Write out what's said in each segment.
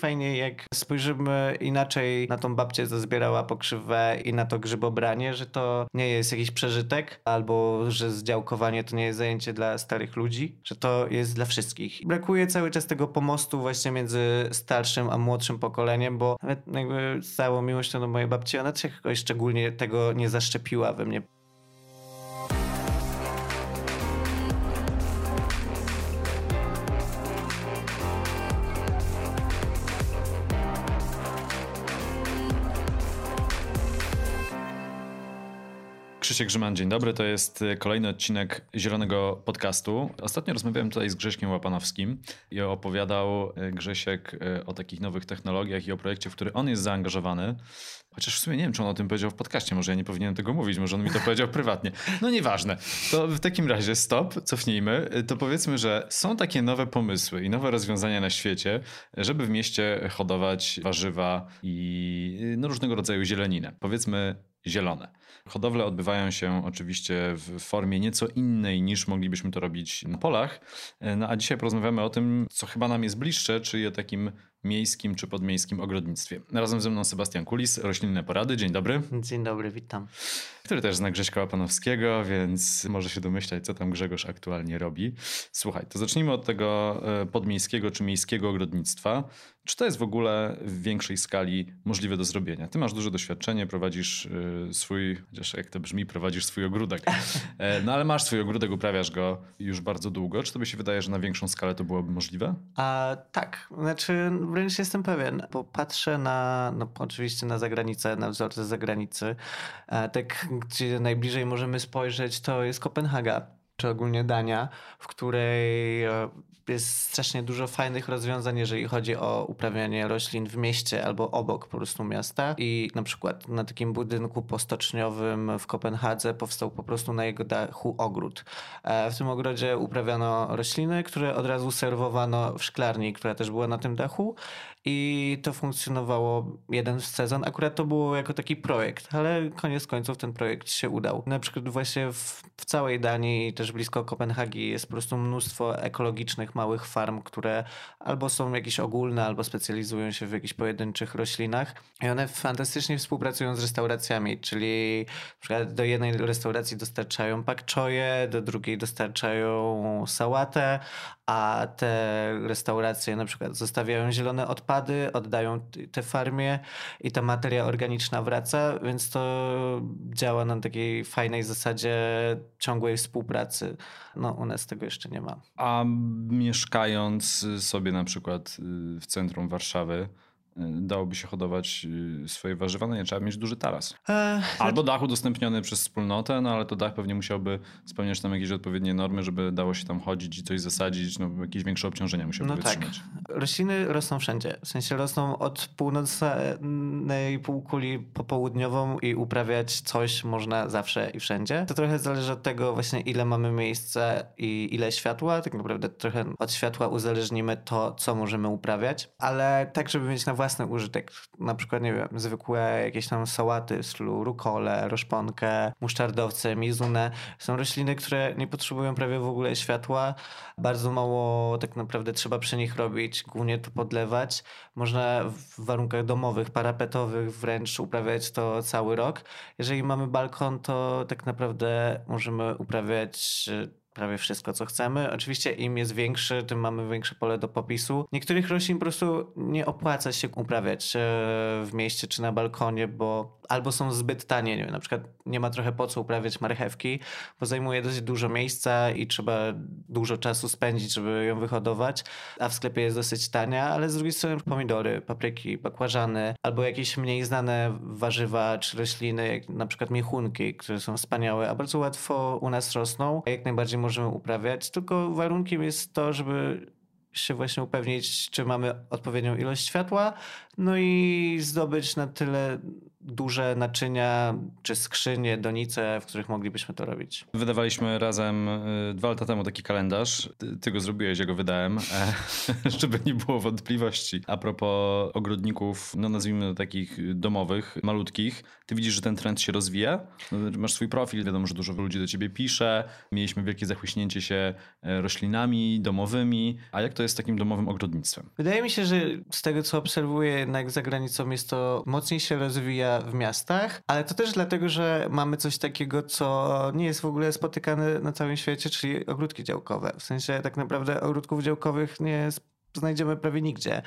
Fajnie, jak spojrzymy inaczej na tą babcię, co zbierała pokrzywę i na to grzybobranie, że to nie jest jakiś przeżytek, albo że zdziałkowanie to nie jest zajęcie dla starych ludzi, że to jest dla wszystkich. Brakuje cały czas tego pomostu właśnie między starszym a młodszym pokoleniem, bo nawet jakby z całą miłością do mojej babci, ona jakoś szczególnie tego nie zaszczepiła we mnie. Krzysiek Grzyman, dzień dobry. To jest e, kolejny odcinek Zielonego Podcastu. Ostatnio rozmawiałem tutaj z Grześkiem Łapanowskim i opowiadał e, Grzesiek e, o takich nowych technologiach i o projekcie, w który on jest zaangażowany. Chociaż w sumie nie wiem, czy on o tym powiedział w podcaście, może ja nie powinienem tego mówić, może on mi to powiedział prywatnie. No nieważne. To w takim razie stop, cofnijmy. To powiedzmy, że są takie nowe pomysły i nowe rozwiązania na świecie, żeby w mieście hodować warzywa i no, różnego rodzaju zieleninę. Powiedzmy zielone. Hodowle odbywają się oczywiście w formie nieco innej niż moglibyśmy to robić na polach. No a dzisiaj porozmawiamy o tym, co chyba nam jest bliższe, czyli o takim miejskim czy podmiejskim ogrodnictwie. Razem ze mną Sebastian Kulis, Roślinne Porady. Dzień dobry. Dzień dobry, witam. Który też zna Grześka Łapanowskiego, więc może się domyślać, co tam Grzegorz aktualnie robi. Słuchaj, to zacznijmy od tego e, podmiejskiego czy miejskiego ogrodnictwa. Czy to jest w ogóle w większej skali możliwe do zrobienia? Ty masz duże doświadczenie, prowadzisz e, swój, chociaż jak to brzmi, prowadzisz swój ogródek. E, no ale masz swój ogródek, uprawiasz go już bardzo długo. Czy tobie się wydaje, że na większą skalę to byłoby możliwe? A, tak, znaczy wręcz jestem pewien, bo patrzę na, no oczywiście na zagranicę, na wzorce zagranicy. Tak, gdzie najbliżej możemy spojrzeć, to jest Kopenhaga czy ogólnie Dania, w której e, jest strasznie dużo fajnych rozwiązań, jeżeli chodzi o uprawianie roślin w mieście albo obok po prostu miasta. I na przykład na takim budynku postoczniowym w Kopenhadze powstał po prostu na jego dachu ogród. E, w tym ogrodzie uprawiano rośliny, które od razu serwowano w szklarni, która też była na tym dachu i to funkcjonowało jeden sezon. Akurat to było jako taki projekt, ale koniec końców ten projekt się udał. Na przykład właśnie w, w całej Danii, też blisko Kopenhagi jest po prostu mnóstwo ekologicznych małych farm, które albo są jakieś ogólne, albo specjalizują się w jakichś pojedynczych roślinach i one fantastycznie współpracują z restauracjami, czyli na przykład do jednej restauracji dostarczają pak choye, do drugiej dostarczają sałatę, a te restauracje na przykład zostawiają zielone odpady, oddają te farmie i ta materia organiczna wraca, więc to działa na takiej fajnej zasadzie ciągłej współpracy. No u nas tego jeszcze nie ma. A mieszkając sobie na przykład y, w centrum Warszawy, dałoby się hodować y, swoje warzywa, no nie trzeba mieć duży taras. E, Albo dach udostępniony przez wspólnotę, no ale to dach pewnie musiałby spełniać tam jakieś odpowiednie normy, żeby dało się tam chodzić i coś zasadzić, no jakieś większe obciążenia musiałby no tak. wytrzymać. Tak. Rośliny rosną wszędzie. W sensie rosną od północnej półkuli po południową i uprawiać coś można zawsze i wszędzie. To trochę zależy od tego właśnie ile mamy miejsca i ile światła. Tak naprawdę trochę od światła uzależnimy to, co możemy uprawiać, ale tak, żeby mieć na własność własny użytek. Na przykład, nie wiem, zwykłe jakieś tam sałaty w stylu rukole, roszponkę, musztardowce, mizunę. Są rośliny, które nie potrzebują prawie w ogóle światła. Bardzo mało tak naprawdę trzeba przy nich robić, głównie to podlewać. Można w warunkach domowych, parapetowych wręcz uprawiać to cały rok. Jeżeli mamy balkon, to tak naprawdę możemy uprawiać prawie wszystko, co chcemy. Oczywiście im jest większy, tym mamy większe pole do popisu. Niektórych roślin po prostu nie opłaca się uprawiać e, w mieście czy na balkonie, bo albo są zbyt tanie. Nie wiem, na przykład nie ma trochę po co uprawiać marchewki, bo zajmuje dosyć dużo miejsca i trzeba dużo czasu spędzić, żeby ją wyhodować, a w sklepie jest dosyć tania, ale z drugiej strony pomidory, papryki, bakłażany albo jakieś mniej znane warzywa czy rośliny, jak na przykład miechunki, które są wspaniałe, a bardzo łatwo u nas rosną. Jak najbardziej możemy uprawiać, tylko warunkiem jest to, żeby się właśnie upewnić, czy mamy odpowiednią ilość światła, no i zdobyć na tyle duże naczynia czy skrzynie, donice, w których moglibyśmy to robić. Wydawaliśmy razem y, dwa lata temu taki kalendarz. Ty, ty go zrobiłeś, ja go wydałem, e, żeby nie było wątpliwości. A propos ogrodników, no nazwijmy to takich domowych, malutkich, ty widzisz, że ten trend się rozwija? Masz swój profil, wiadomo, że dużo ludzi do ciebie pisze. Mieliśmy wielkie zachłyśnięcie się e, roślinami domowymi. A jak to jest z takim domowym ogrodnictwem? Wydaje mi się, że z tego co obserwuję, jednak za granicą jest to mocniej się rozwija w miastach, ale to też dlatego, że mamy coś takiego, co nie jest w ogóle spotykane na całym świecie, czyli ogródki działkowe. W sensie tak naprawdę ogródków działkowych nie znajdziemy prawie nigdzie.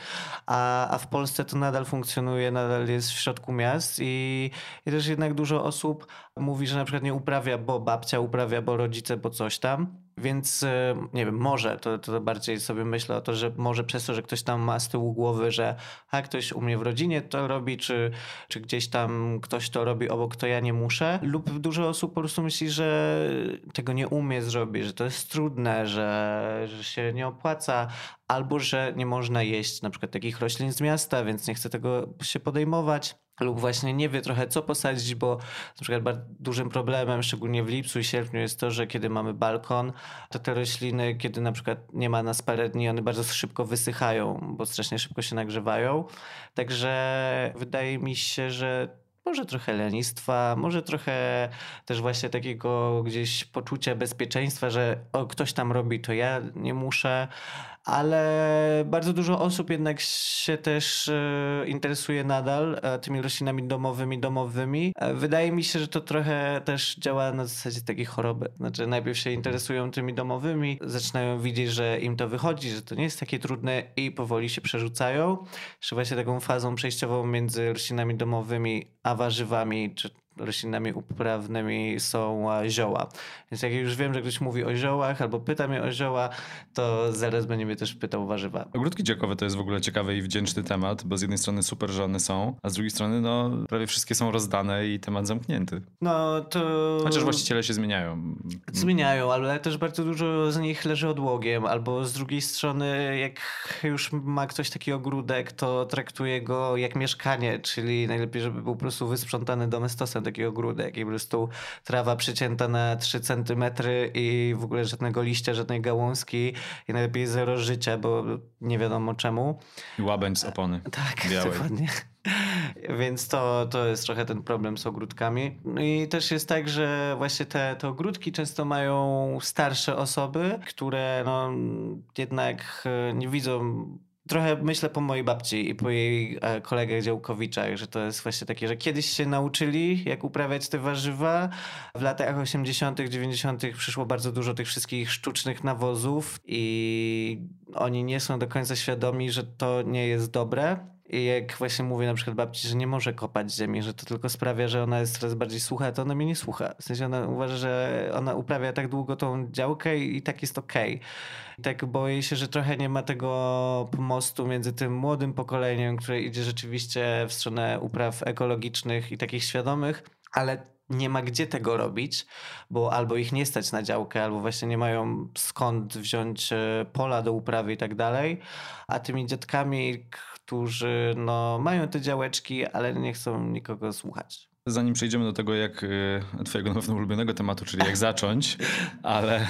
A, a w Polsce to nadal funkcjonuje, nadal jest w środku miast i, i też jednak dużo osób mówi, że na przykład nie uprawia, bo babcia uprawia, bo rodzice, bo coś tam więc e, nie wiem, może to, to bardziej sobie myślę o to, że może przez to, że ktoś tam ma z tyłu głowy, że a ktoś u mnie w rodzinie to robi, czy, czy gdzieś tam ktoś to robi obok, to ja nie muszę. Lub dużo osób po prostu myśli, że tego nie umie zrobić, że to jest trudne, że, że się nie opłaca, albo że nie można jeść na przykład takich roślin z miasta, więc nie chce tego się podejmować lub właśnie nie wie trochę co posadzić, bo na przykład dużym problemem, szczególnie w lipcu i sierpniu jest to, że kiedy mamy balkon, to te rośliny, kiedy na przykład nie ma nas parę dni, one bardzo szybko wysychają, bo strasznie szybko się nagrzewają. Także wydaje mi się, że może trochę lenistwa, może trochę też właśnie takiego gdzieś poczucia bezpieczeństwa, że o, ktoś tam robi, to ja nie muszę ale bardzo dużo osób jednak się też e, interesuje nadal e, tymi roślinami domowymi, domowymi. E, wydaje mi się, że to trochę też działa na zasadzie takiej choroby. Znaczy najpierw się interesują tymi domowymi, zaczynają widzieć, że im to wychodzi, że to nie jest takie trudne i powoli się przerzucają. Jeszcze właśnie taką fazą przejściową między roślinami domowymi a warzywami, czy roślinami uprawnymi są zioła. Więc jak już wiem, że ktoś mówi o ziołach albo pyta mnie o zioła, to zaraz będzie mnie też pytał o warzywa. Ogródki działkowe to jest w ogóle ciekawy i wdzięczny temat, bo z jednej strony super, że one są, a z drugiej strony no prawie wszystkie są rozdane i temat zamknięty. No to... Chociaż właściciele się zmieniają. Zmieniają, ale też bardzo dużo z nich leży odłogiem, albo z drugiej strony jak już ma ktoś taki ogródek, to traktuje go jak mieszkanie, czyli najlepiej, żeby był po prostu wysprzątany domestosem taki ogródek i po prostu trawa przycięta na 3 centymetry i w ogóle żadnego liścia, żadnej gałązki i najlepiej zero życia, bo nie wiadomo czemu. I łabędź z opony. Tak, białej. dokładnie. Więc to, to jest trochę ten problem z ogródkami. No I też jest tak, że właśnie te, te ogródki często mają starsze osoby, które no, jednak e, nie widzą trochę myślę po mojej babci i po jej e, kolegach działkowiczach, że to jest właśnie takie, że kiedyś się nauczyli, jak uprawiać te warzywa. W latach 80., 90. przyszło bardzo dużo tych wszystkich sztucznych nawozów i oni nie są do końca świadomi, że to nie jest dobre. I jak właśnie mówię na przykład babci, że nie może kopać ziemi, że to tylko sprawia, że ona jest coraz bardziej słucha, to ona mnie nie słucha. W sensie ona uważa, że ona uprawia tak długo tą działkę i, i tak jest okej. Okay. Tak boję się, że trochę nie ma tego pomostu między tym młodym pokoleniem, które idzie rzeczywiście w stronę upraw ekologicznych i takich świadomych, ale nie ma gdzie tego robić, bo albo ich nie stać na działkę, albo właśnie nie mają skąd wziąć e, pola do uprawy i tak dalej. A tymi dziadkami, którzy no, mają te działeczki, ale nie chcą nikogo słuchać. Zanim przejdziemy do tego, jak y, twojego na pewno ulubionego tematu, czyli jak zacząć, ale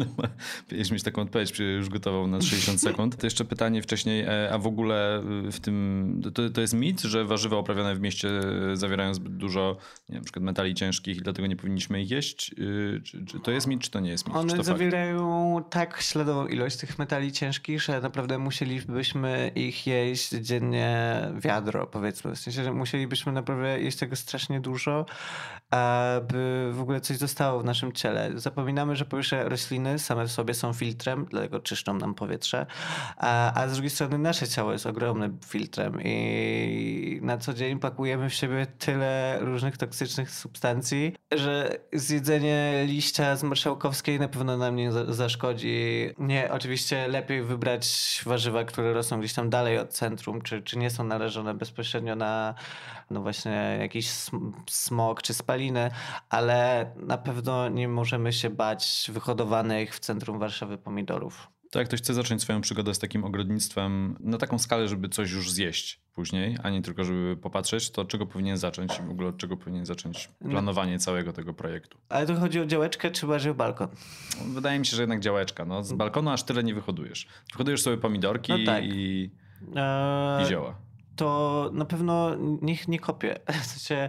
będziesz mieć taką odpowiedź, już gotował na 60 sekund. To jeszcze pytanie wcześniej, e, a w ogóle y, w tym, to, to jest mit, że warzywa uprawiane w mieście zawierają zbyt dużo nie, na przykład metali ciężkich i dlatego nie powinniśmy ich jeść? Y, czy, czy to jest mit, czy to nie jest mit? One zawierają fakt? tak śladową ilość tych metali ciężkich, że naprawdę musielibyśmy ich jeść dziennie wiadro, powiedzmy. W sensie, że musielibyśmy naprawdę jeść tego strasznie strasznie dużo, by w ogóle coś zostało w naszym ciele. Zapominamy, że po pierwsze rośliny same w sobie są filtrem, dlatego czyszczą nam powietrze, a, a z drugiej strony nasze ciało jest ogromnym filtrem i na co dzień pakujemy w siebie tyle różnych toksycznych substancji, że zjedzenie liścia z marszałkowskiej na pewno nam nie zaszkodzi. Nie, oczywiście lepiej wybrać warzywa, które rosną gdzieś tam dalej od centrum, czy, czy nie są należone bezpośrednio na no właśnie jakiś smog czy spaliny, ale na pewno nie możemy się bać wyhodowanych w centrum Warszawy pomidorów. To jak ktoś chce zacząć swoją przygodę z takim ogrodnictwem na taką skalę, żeby coś już zjeść później, a nie tylko żeby popatrzeć, to czego powinien zacząć i w ogóle od czego powinien zacząć planowanie całego tego projektu? Ale to chodzi o działeczkę czy bardziej o balkon? Wydaje mi się, że jednak działeczka. No, z balkonu aż tyle nie wyhodujesz. Wyhodujesz sobie pomidorki No tak. i, Eee, i zioła. To na pewno niech nie kopię. W sensie,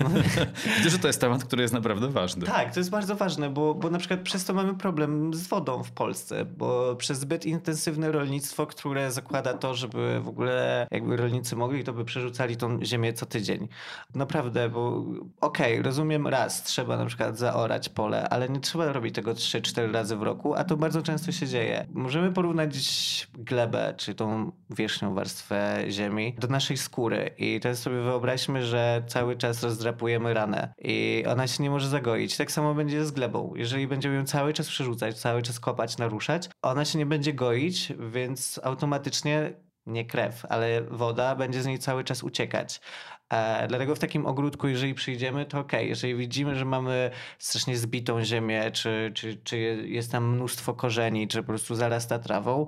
Widzę, że to jest temat, który jest naprawdę ważny. tak, to jest bardzo ważne, bo, bo na przykład przez to mamy problem z wodą w Polsce, bo przez zbyt intensywne rolnictwo, które zakłada to, żeby w ogóle jakby rolnicy mogli, to by przerzucali tą ziemię co tydzień. Naprawdę, bo okej, rozumiem raz, trzeba na przykład zaorać pole, ale nie trzeba robić tego 3-4 razy w roku, a to bardzo często się dzieje. Możemy porównać glebę, czy tą wierzchnią warstwę ziemi, do naszej skóry i teraz sobie wyobraźmy, że cały czas rozdrapujemy ranę i ona się nie może zagoić. Tak samo będzie z glebą. Jeżeli będziemy ją cały czas przerzucać, cały czas kopać, naruszać, ona się nie będzie goić, więc automatycznie nie krew, ale woda będzie z niej cały czas uciekać. E, dlatego w takim ogródku, jeżeli przyjdziemy, to okej. Jeżeli widzimy, że mamy strasznie zbitą ziemię, czy, czy, czy jest tam mnóstwo korzeni, czy po prostu zarasta trawą,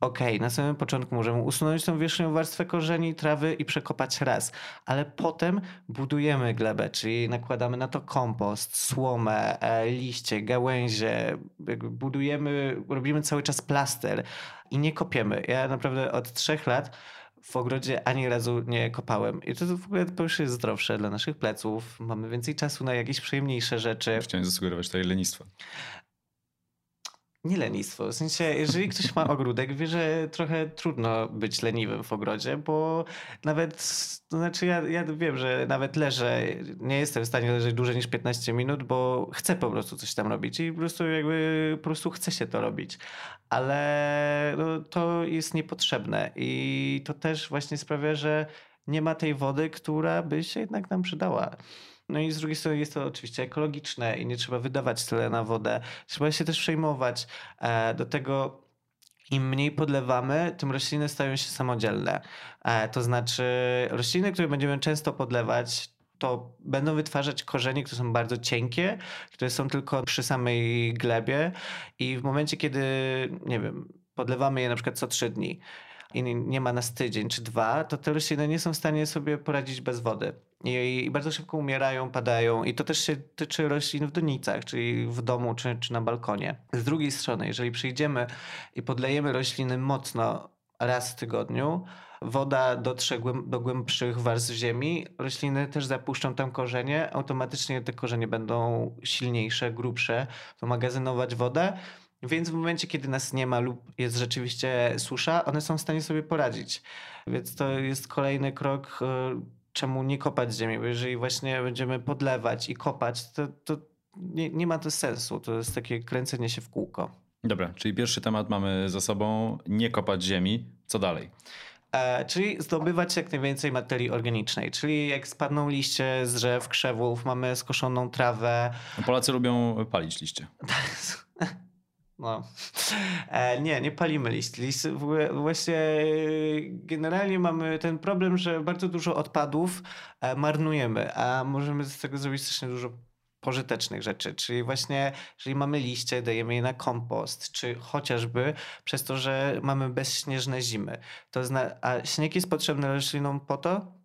Okej, na samym początku możemy usunąć tą wierzchnią warstwę korzeni, trawy i przekopać raz, ale potem budujemy glebę, czyli nakładamy na to kompost, słomę, e, liście, gałęzie, budujemy, robimy cały czas plaster i nie kopiemy. Ja naprawdę od trzech lat w ogrodzie ani razu nie kopałem. I to w ogóle to jest zdrowsze dla naszych pleców. Mamy więcej czasu na jakieś przyjemniejsze rzeczy. Chciałem zasugerować tutaj lenistwo. Nie lenistwo. W sensie, jeżeli ktoś ma ogródek, wie, że trochę trudno być leniwym w ogrodzie, bo nawet, to znaczy ja, ja wiem, że nawet leżę, nie jestem w stanie leżeć dłużej niż 15 minut, bo chcę po prostu coś tam robić i po prostu jakby, po prostu chce się to robić. Ale no, to jest niepotrzebne i to też właśnie sprawia, że nie ma tej wody, która by się jednak nam przydała. No i z drugiej strony jest to oczywiście ekologiczne i nie trzeba wydawać tyle na wodę. Trzeba się też przejmować. E, Do tego im mniej podlewamy, tym rośliny stają się samodzielne. E, To znaczy rośliny, które będziemy często podlewać, to będą wytwarzać korzenie, które są bardzo cienkie, które są tylko przy samej glebie i w momencie, kiedy, nie wiem, podlewamy je na przykład co trzy dni i nie- ma nas tydzień czy dwa, to te rośliny nie są w stanie sobie poradzić bez wody. I, i bardzo szybko umierają, padają. I to też się tyczy roślin w donicach, czyli w domu czy, czy na balkonie. Z drugiej strony, jeżeli przyjdziemy i podlejemy rośliny mocno raz w tygodniu, woda dotrze do głębszych warstw ziemi, rośliny też zapuszczą tam korzenie, automatycznie te korzenie będą silniejsze, grubsze, to magazynować wodę. Więc w momencie, kiedy nas nie ma lub jest rzeczywiście susza, one są w stanie sobie poradzić. Więc to jest kolejny krok, e, czemu nie kopać ziemi, bo jeżeli właśnie będziemy podlewać i kopać, to, to nie, nie ma to sensu. To jest takie kręcenie się w kółko. Dobra, czyli pierwszy temat mamy za sobą. Nie kopać ziemi. Co dalej? E, czyli zdobywać jak najwięcej materii organicznej. Czyli jak spadną liście z drzew, krzewów, mamy skoszoną trawę. Polacy lubią palić liście. No. E, nie, nie palimy w ogóle, właśnie generalnie mamy ten problem, że bardzo dużo odpadów e, marnujemy, a możemy z tego zrobić strasznie dużo pożytecznych rzeczy. Czyli właśnie, jeżeli mamy liście, dajemy je na kompost, czy chociażby przez to, że mamy bezśnieżne zimy. To zna- a śnieg jest potrzebny roślinom po to,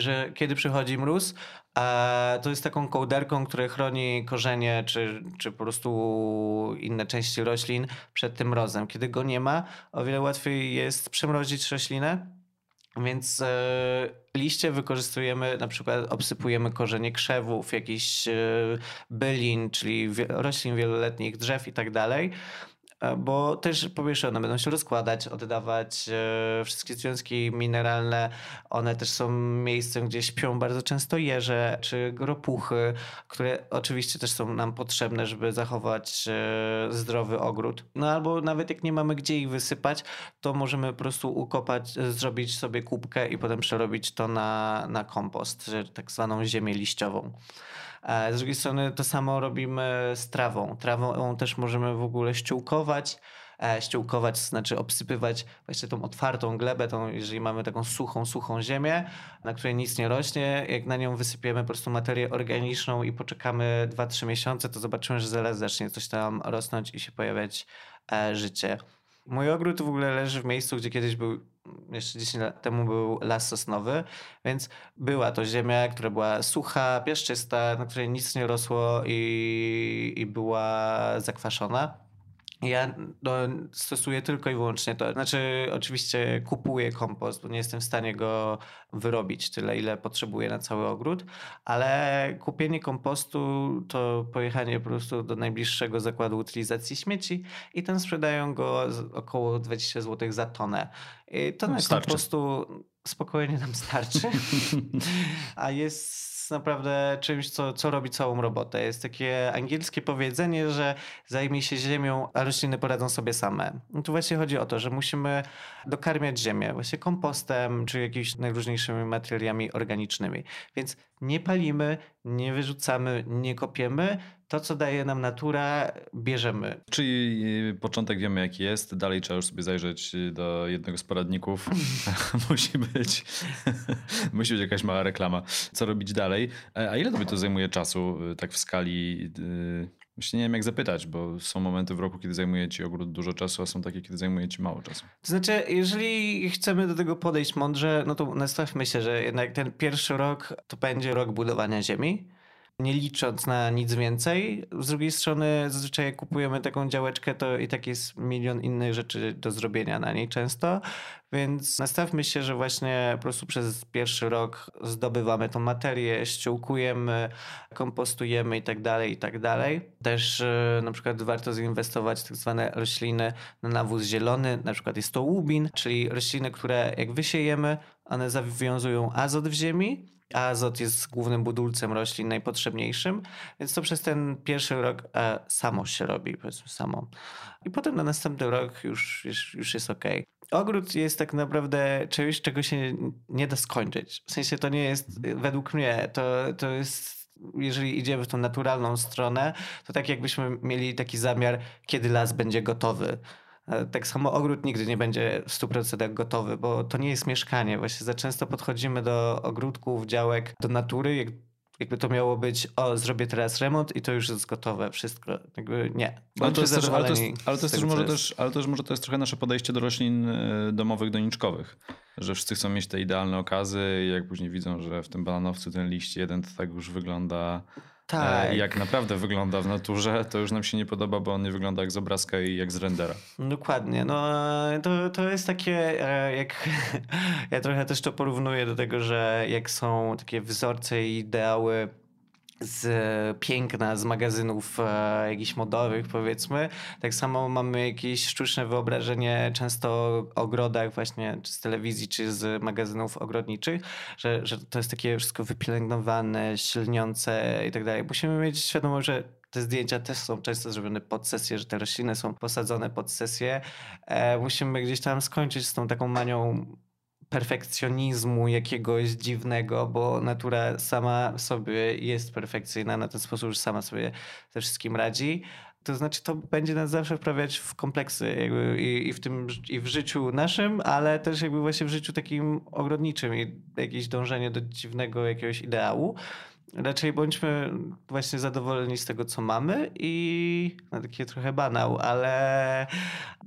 że kiedy przychodzi mróz, e, to jest taką kołderką, która chroni korzenie czy, czy po prostu inne części roślin przed tym mrozem. Kiedy go nie ma, o wiele łatwiej jest przemrozić roślinę, więc e, liście wykorzystujemy, na przykład obsypujemy korzenie krzewów, jakichś e, bylin, czyli roślin wieloletnich, drzew i tak dalej. E, Bo też po one będą się rozkładać, oddawać e, wszystkie związki mineralne. One też są miejscem, gdzie śpią bardzo często jeże czy gropuchy, które oczywiście też są nam potrzebne, żeby zachować e, zdrowy ogród. No albo nawet jak nie mamy gdzie ich wysypać, to możemy po prostu ukopać, zrobić sobie kubkę i potem przerobić to na, na kompost, tak zwaną ziemię liściową. E, Z drugiej strony to samo robimy z trawą. Trawą też możemy w ogóle ściółkować. E, Ściółkować znaczy obsypywać właśnie tą otwartą glebę, tą, jeżeli mamy taką suchą, suchą ziemię, na której nic nie rośnie. Jak na nią wysypiemy po prostu materię organiczną i poczekamy 2-3 miesiące, to zobaczymy, że zaraz zacznie coś tam rosnąć i się pojawiać e, życie. Mój ogród w ogóle leży w miejscu, gdzie kiedyś był, jeszcze 10 lat temu był las sosnowy, więc była to ziemia, która była sucha, piaszczysta, na której nic nie rosło i, i była zakwaszona. Ja no, stosuję tylko i wyłącznie to. Znaczy, oczywiście kupuję kompost, bo nie jestem w stanie go wyrobić tyle, ile potrzebuję na cały ogród, ale kupienie kompostu to pojechanie po prostu do najbliższego zakładu utylizacji śmieci i tam sprzedają go około 20 zł za tonę. I tona no, kompostu spokojnie nam starczy, a jest naprawdę czymś, co, co robi całą robotę. Jest takie angielskie powiedzenie, że zajmij się ziemią, a rośliny poradzą sobie same. No tu właśnie chodzi o to, że musimy dokarmiać ziemię właśnie kompostem, czy jakimiś najróżniejszymi materiałami organicznymi. Więc nie palimy, nie wyrzucamy, nie kopiemy, to, co daje nam natura, bierzemy. Czyli y, początek wiemy, jaki jest. Dalej trzeba już sobie zajrzeć y, do jednego z poradników. musi być musi być jakaś mała reklama. Co robić dalej? E, a ile tobie to zajmuje czasu, y, tak w skali? Myślę, nie wiem jak zapytać, bo są momenty w roku, kiedy zajmuje ci ogród dużo czasu, a są takie, kiedy zajmuje ci mało czasu. To znaczy, jeżeli chcemy do tego podejść mądrze, no to nastawmy się, że jednak ten pierwszy rok to będzie rok budowania ziemi nie licząc na nic więcej. Z drugiej strony zazwyczaj jak kupujemy taką działeczkę, to i tak jest milion innych rzeczy do zrobienia na niej często, więc nastawmy się, że właśnie po prostu przez pierwszy rok zdobywamy tą materię, ściółkujemy, kompostujemy i tak dalej, i tak dalej. Też e, na przykład warto zainwestować w tak zwane rośliny na nawóz zielony, na przykład jest to łubin, czyli rośliny, które jak wysiejemy, one zawiązują azot w ziemi, azot jest głównym budulcem roślin najpotrzebniejszym, więc to przez ten pierwszy rok e, samo się robi, powiedzmy samo. I potem na następny rok już, już, już jest ok. Ogród jest tak naprawdę czymś, czego się nie da skończyć. W sensie to nie jest, według mnie, to, to jest jeżeli idziemy w tą naturalną stronę, to tak jakbyśmy mieli taki zamiar, kiedy las będzie gotowy. E, tak samo ogród nigdy nie będzie w 100% gotowy, bo to nie jest mieszkanie. Właśnie za często podchodzimy do ogródków, działek, do natury, jak, jakby to miało być, o, zrobię teraz remont i to już jest gotowe, wszystko. Jakby nie. Ale to, jest też, ale to jest, ale to jest też może też, ale też może to jest trochę nasze podejście do roślin e, domowych, doniczkowych. Że wszyscy chcą mieć te idealne okazy i jak później widzą, że w tym bananowcu ten liść jeden to tak już wygląda tak. Jak naprawdę wygląda w naturze, to już nam się nie podoba, bo on nie wygląda jak z obrazka i jak z rendera. Dokładnie. No, to, to jest takie, e, jak ja trochę też to porównuję do tego, że jak są takie wzorce i ideały z piękna z magazynów e, jakichś modowych powiedzmy. Tak samo mamy jakieś sztuczne wyobrażenie często o ogrodach właśnie czy z telewizji, czy z magazynów ogrodniczych, że, że to jest takie wszystko wypielęgnowane, silniące i tak dalej. Musimy mieć świadomość, że te zdjęcia też są często zrobione pod sesję, że te rośliny są posadzone pod sesję. E, musimy gdzieś tam skończyć z tą taką manią perfekcjonizmu jakiegoś dziwnego, bo natura sama sobie jest perfekcyjna na ten sposób, że sama sobie ze wszystkim radzi. To znaczy, to będzie nas zawsze wprawiać w kompleksy i, i, w tym, i w życiu naszym, ale też jakby właśnie w życiu takim ogrodniczym i jakieś dążenie do dziwnego jakiegoś ideału raczej bądźmy właśnie zadowoleni z tego, co mamy i no, takie trochę banał, ale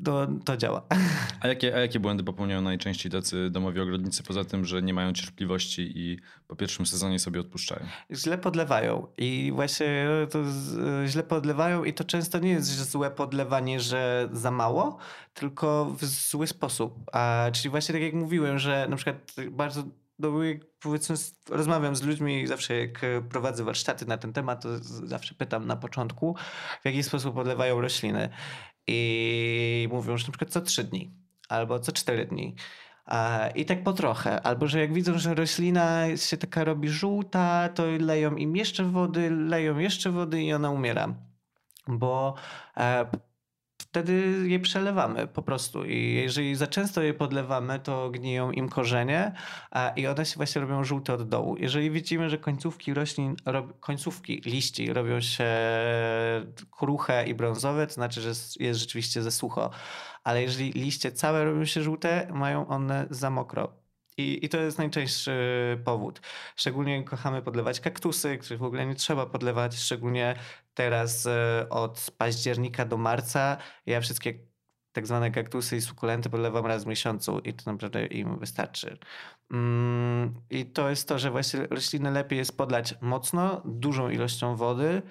to, to działa. A jakie, a jakie błędy popełniają najczęściej tacy domowi ogrodnicy, poza tym, że nie mają cierpliwości i po pierwszym sezonie sobie odpuszczają? Źle podlewają i właśnie to z, źle podlewają i to często nie jest złe podlewanie, że za mało, tylko w zły sposób. A, czyli właśnie tak jak mówiłem, że na przykład bardzo no, powiedzmy, rozmawiam z ludźmi zawsze jak e, prowadzę warsztaty na ten temat, to zawsze pytam na początku, w jaki sposób podlewają rośliny. I mówią, że na przykład co trzy dni albo co cztery dni. I tak po trochę. Albo że jak widzą, że roślina się taka robi żółta, to leją im jeszcze wody, leją jeszcze wody i ona umiera. Bo e, wtedy je przelewamy po prostu. I jeżeli za często je podlewamy, to gniją im korzenie i one się właśnie robią żółte od dołu. Jeżeli widzimy, że końcówki roślin, końcówki liści robią się kruche i brązowe, to znaczy, że jest rzeczywiście za sucho. Ale jeżeli liście całe robią się żółte, mają one za mokro. I, I to jest najczęstszy powód. Szczególnie kochamy podlewać kaktusy, których w ogóle nie trzeba podlewać, szczególnie teraz e, od października do marca. Ja wszystkie tak zwane kaktusy i sukulenty podlewam raz w miesiącu i to naprawdę im wystarczy. Mm, I to jest to, że właśnie rośliny lepiej jest podlać mocno, dużą ilością wody,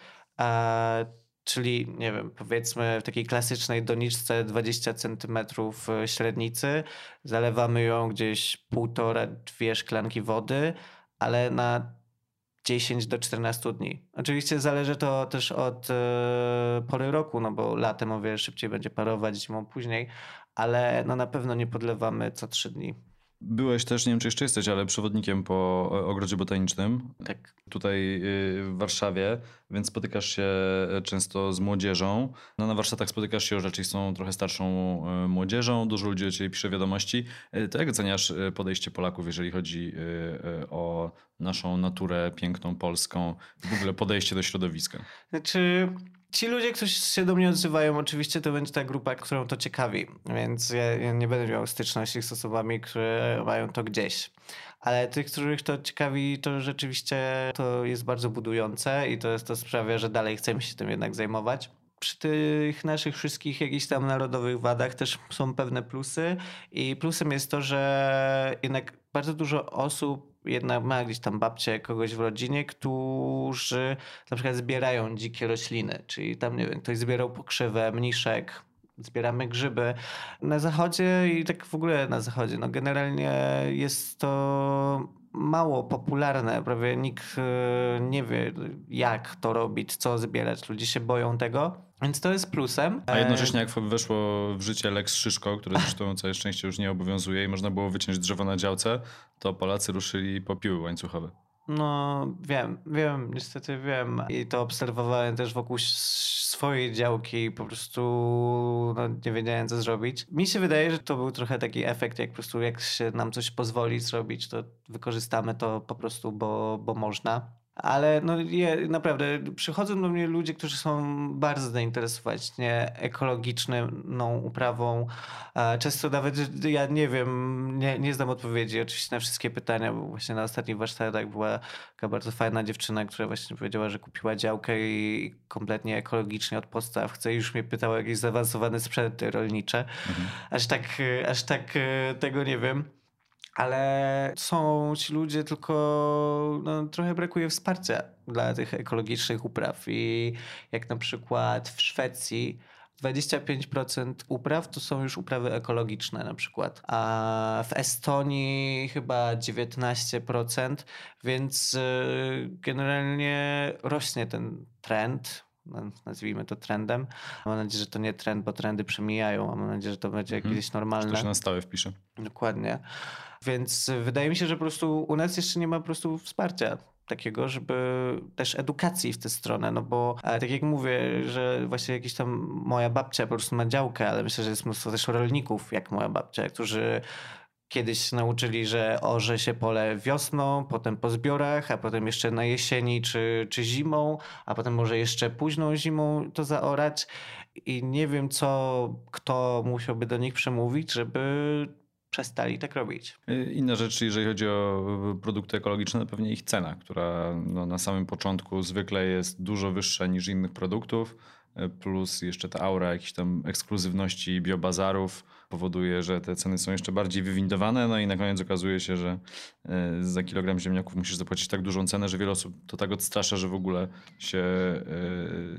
czyli nie wiem, powiedzmy w takiej klasycznej doniczce 20 cm średnicy, zalewamy ją gdzieś półtora, dwie szklanki wody, ale na 10 do 14 dni. Oczywiście zależy to też od e, pory roku, no bo latem o wiele szybciej będzie parować, zimą później, ale no na pewno nie podlewamy co 3 dni. Byłeś też, nie wiem czy jeszcze jesteś, ale przewodnikiem po ogrodzie botanicznym. Tak. Tutaj y, w Warszawie, więc spotykasz się często z młodzieżą. No na warsztatach spotykasz się raczej z tą trochę starszą y, młodzieżą, dużo ludzi do ciebie pisze wiadomości. Y, to jak oceniasz podejście Polaków, jeżeli chodzi o naszą naturę piękną, polską, w ogóle podejście do środowiska? Znaczy, Ci ludzie, którzy się do mnie odzywają, oczywiście to będzie ta grupa, którą to ciekawi, więc ja, ja nie będę miał styczności z osobami, które mają to gdzieś. Ale tych, których to ciekawi, to rzeczywiście to jest bardzo budujące i to, jest, to sprawia, że dalej chcemy się tym jednak zajmować przy tych naszych wszystkich jakichś tam narodowych wadach też są pewne plusy i plusem jest to, że jednak bardzo dużo osób jednak ma gdzieś tam babcie kogoś w rodzinie, którzy na przykład zbierają dzikie rośliny, czyli tam, nie wiem, ktoś zbierał pokrzywę, mniszek, zbieramy grzyby. Na zachodzie i tak w ogóle na zachodzie, no generalnie jest to mało popularne, prawie nikt e, nie wie jak to robić, co zbierać, ludzie się boją tego. Więc to jest plusem. A jednocześnie jak weszło w życie Lex Szyszko, które zresztą całe szczęście już nie obowiązuje i można było wyciąć drzewo na działce, to Polacy ruszyli po piły łańcuchowe. No wiem, wiem, niestety wiem. I to obserwowałem też wokół swojej działki po prostu no, nie wiedziałem co zrobić. Mi się wydaje, że to był trochę taki efekt, jak po prostu jak się nam coś pozwoli zrobić, to wykorzystamy to po prostu, bo, bo można. Ale no, je, naprawdę przychodzą do mnie ludzie, którzy są bardzo zainteresowani nie, ekologiczną uprawą. Często nawet ja nie wiem, nie, nie znam odpowiedzi oczywiście na wszystkie pytania, bo właśnie na ostatnich warsztatach była taka bardzo fajna dziewczyna, która właśnie powiedziała, że kupiła działkę i kompletnie ekologicznie od podstaw chce już mnie pytała o jakieś zaawansowane sprzęty rolnicze. Mhm. Aż tak, aż tak e, tego nie wiem ale są ci ludzie, tylko no, trochę brakuje wsparcia dla tych ekologicznych upraw. I jak na przykład w Szwecji 25% upraw to są już uprawy ekologiczne na przykład, a w Estonii chyba 19%, więc y, generalnie rośnie ten trend nazwijmy to trendem. Mam nadzieję, że to nie trend, bo trendy przemijają, a mam nadzieję, że to będzie mhm. kiedyś normalne. To się na stałe wpisze. Dokładnie. Więc wydaje mi się, że po prostu u nas jeszcze nie ma po prostu wsparcia takiego, żeby też edukacji w tę stronę, no bo tak jak mówię, że właśnie jakiś tam moja babcia po prostu ma działkę, ale myślę, że jest mnóstwo też rolników, jak moja babcia, którzy kiedyś nauczyli, że orze się pole wiosną, potem po zbiorach, a potem jeszcze na jesieni czy, czy zimą, a potem może jeszcze późną zimą to zaorać. I nie wiem, co kto musiałby do nich przemówić, żeby przestali tak robić. Y, inna rzecz, jeżeli chodzi o produkty ekologiczne, to pewnie ich cena, która no, na samym początku zwykle jest dużo wyższa niż innych produktów, y, plus jeszcze ta aura jakiejś tam ekskluzywności biobazarów powoduje, że te ceny są jeszcze bardziej wywindowane, no i na koniec okazuje się, że e, za kilogram ziemniaków musisz zapłacić tak dużą cenę, że wiele osób to tak odstrasza, że w ogóle się e,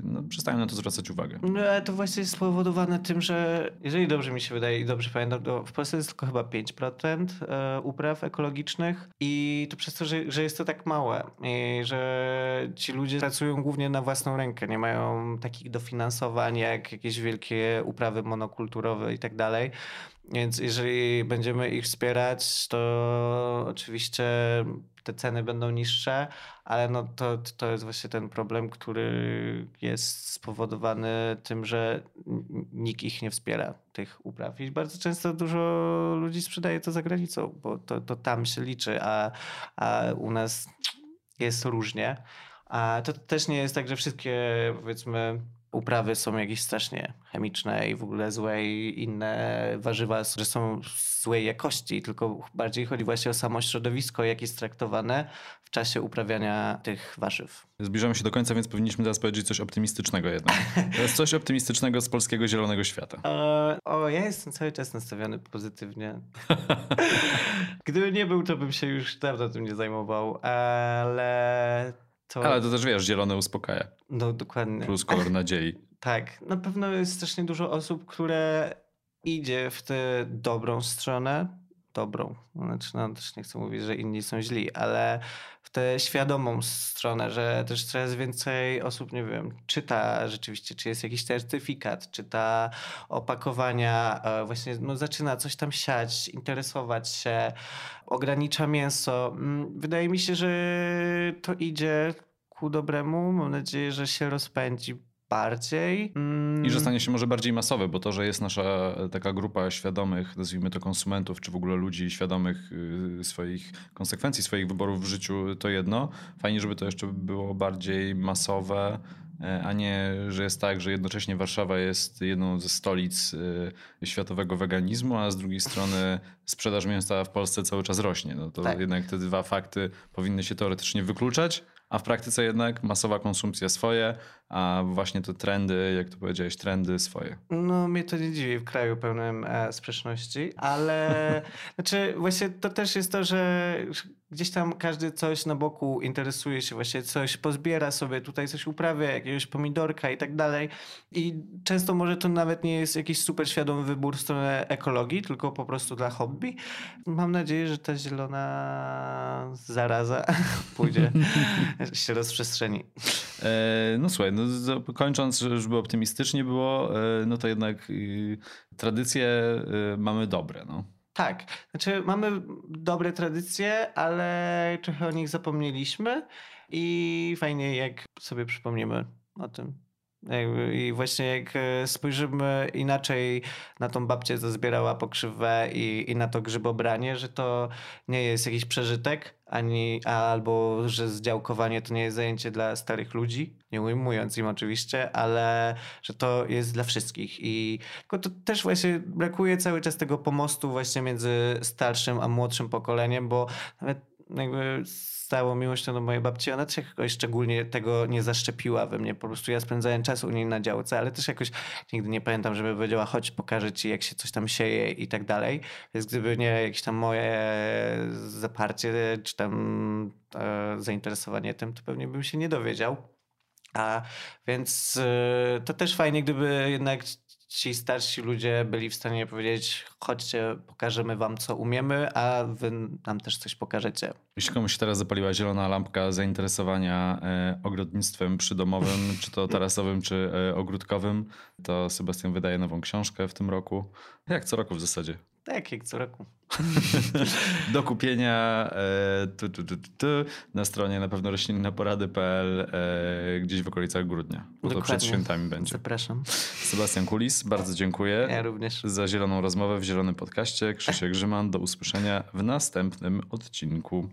no, przestają na to zwracać uwagę. No ale to właśnie jest spowodowane tym, że jeżeli dobrze mi się wydaje i dobrze pamiętam, to w Polsce jest tylko chyba 5% e, upraw ekologicznych i to przez to, że, że jest to tak małe i że ci ludzie pracują głównie na własną rękę, nie mają takich dofinansowań jak jakieś wielkie uprawy monokulturowe i tak dalej. Więc jeżeli będziemy ich wspierać, to oczywiście te ceny będą niższe, ale no to, to jest właśnie ten problem, który jest spowodowany tym, że nikt ich nie wspiera, tych upraw. I bardzo często dużo ludzi sprzedaje to za granicą, bo to, to tam się liczy, a, a u nas jest różnie. A to też nie jest tak, że wszystkie powiedzmy uprawy są jakieś strasznie chemiczne i w ogóle złe i inne warzywa, że są złej jakości, tylko bardziej chodzi właśnie o samo środowisko, jak jest traktowane w czasie uprawiania tych warzyw. Zbliżamy się do końca, więc powinniśmy teraz powiedzieć coś optymistycznego jednak. Jest coś optymistycznego z polskiego zielonego świata. E, o, ja jestem cały czas nastawiony pozytywnie. Gdyby nie był, to bym się już dawno tym nie zajmował, ale to... Ale to też wiesz, zielone uspokaja. No dokładnie. Plus kolor nadziei. tak, na pewno jest strasznie dużo osób, które idzie w tę dobrą stronę. Dobrą. Znaczy, no, też nie chcę mówić, że inni są źli, ale tę świadomą stronę, że też coraz więcej osób, nie wiem, czyta rzeczywiście, czy jest jakiś certyfikat, czyta opakowania, e, właśnie no, zaczyna coś tam siać, interesować się, ogranicza mięso. Mm, wydaje mi się, że to idzie ku dobremu. Mam nadzieję, że się rozpędzi bardziej. Mm. I że stanie się może bardziej masowe, bo to, że jest nasza e, taka grupa świadomych, nazwijmy to konsumentów, czy w ogóle ludzi świadomych y, swoich konsekwencji, swoich wyborów w życiu, to jedno. Fajnie, żeby to jeszcze było bardziej masowe, e, a nie, że jest tak, że jednocześnie Warszawa jest jedną ze stolic y, światowego weganizmu, a z drugiej strony sprzedaż mięsa w Polsce cały czas rośnie. No to tak. jednak te dwa fakty powinny się teoretycznie wykluczać, a w praktyce jednak masowa konsumpcja swoje, a właśnie te trendy, jak to powiedziałeś, trendy swoje. No mnie to nie dziwi w kraju pełnym e, sprzeczności, ale znaczy właśnie to też jest to, że gdzieś tam każdy coś na boku interesuje się, właśnie coś pozbiera sobie, tutaj coś uprawia, jakiegoś pomidorka i tak dalej. I często może to nawet nie jest jakiś super świadomy wybór w stronę ekologii, tylko po prostu dla hobby. Mam nadzieję, że ta zielona zaraza pójdzie, się rozprzestrzeni. E, no słuchaj, no, kończąc, żeby optymistycznie było, e, no to jednak y, tradycje y, mamy dobre. No. Tak, znaczy mamy dobre tradycje, ale trochę o nich zapomnieliśmy i fajnie jak sobie przypomnimy o tym. I właśnie jak e, spojrzymy inaczej na tą babcię, co zbierała pokrzywę i, i na to grzybobranie, że to nie jest jakiś przeżytek, ani, albo że zdziałkowanie to nie jest zajęcie dla starych ludzi, nie ujmując im oczywiście, ale że to jest dla wszystkich. I tylko to też właśnie brakuje cały czas tego pomostu właśnie między starszym a młodszym pokoleniem, bo nawet jakby stało miłością do mojej babci, ona też jakoś szczególnie tego nie zaszczepiła we mnie. Po prostu ja spędzałem czas u niej na działce, ale też jakoś nigdy nie pamiętam, żeby powiedziała, chodź pokażę ci, jak się coś tam sieje i tak dalej. Więc gdyby nie jakieś tam moje zaparcie, czy tam e, zainteresowanie tym, to pewnie bym się nie dowiedział. A więc e, to też fajnie, gdyby jednak ci starsi ludzie byli w stanie powiedzieć: chodźcie, pokażemy wam, co umiemy, a wy nam też coś pokażecie. Jeśli komuś teraz zapaliła zielona lampka zainteresowania e, ogrodnictwem przydomowym, czy to tarasowym, czy e, ogródkowym, to Sebastian wydaje nową książkę w tym roku. Jak co roku w zasadzie. Tak, jak co roku. Do kupienia e, tu, tu, tu, tu, na stronie na pewno roślinnaporady.pl e, gdzieś w okolicach grudnia, bo Dokładnie. to przed świętami będzie. Zapraszam. Sebastian Kulis, bardzo dziękuję. Ja również. Za zieloną rozmowę w Zielonym Podcaście. Krzysiek Grzyman, do usłyszenia w następnym odcinku.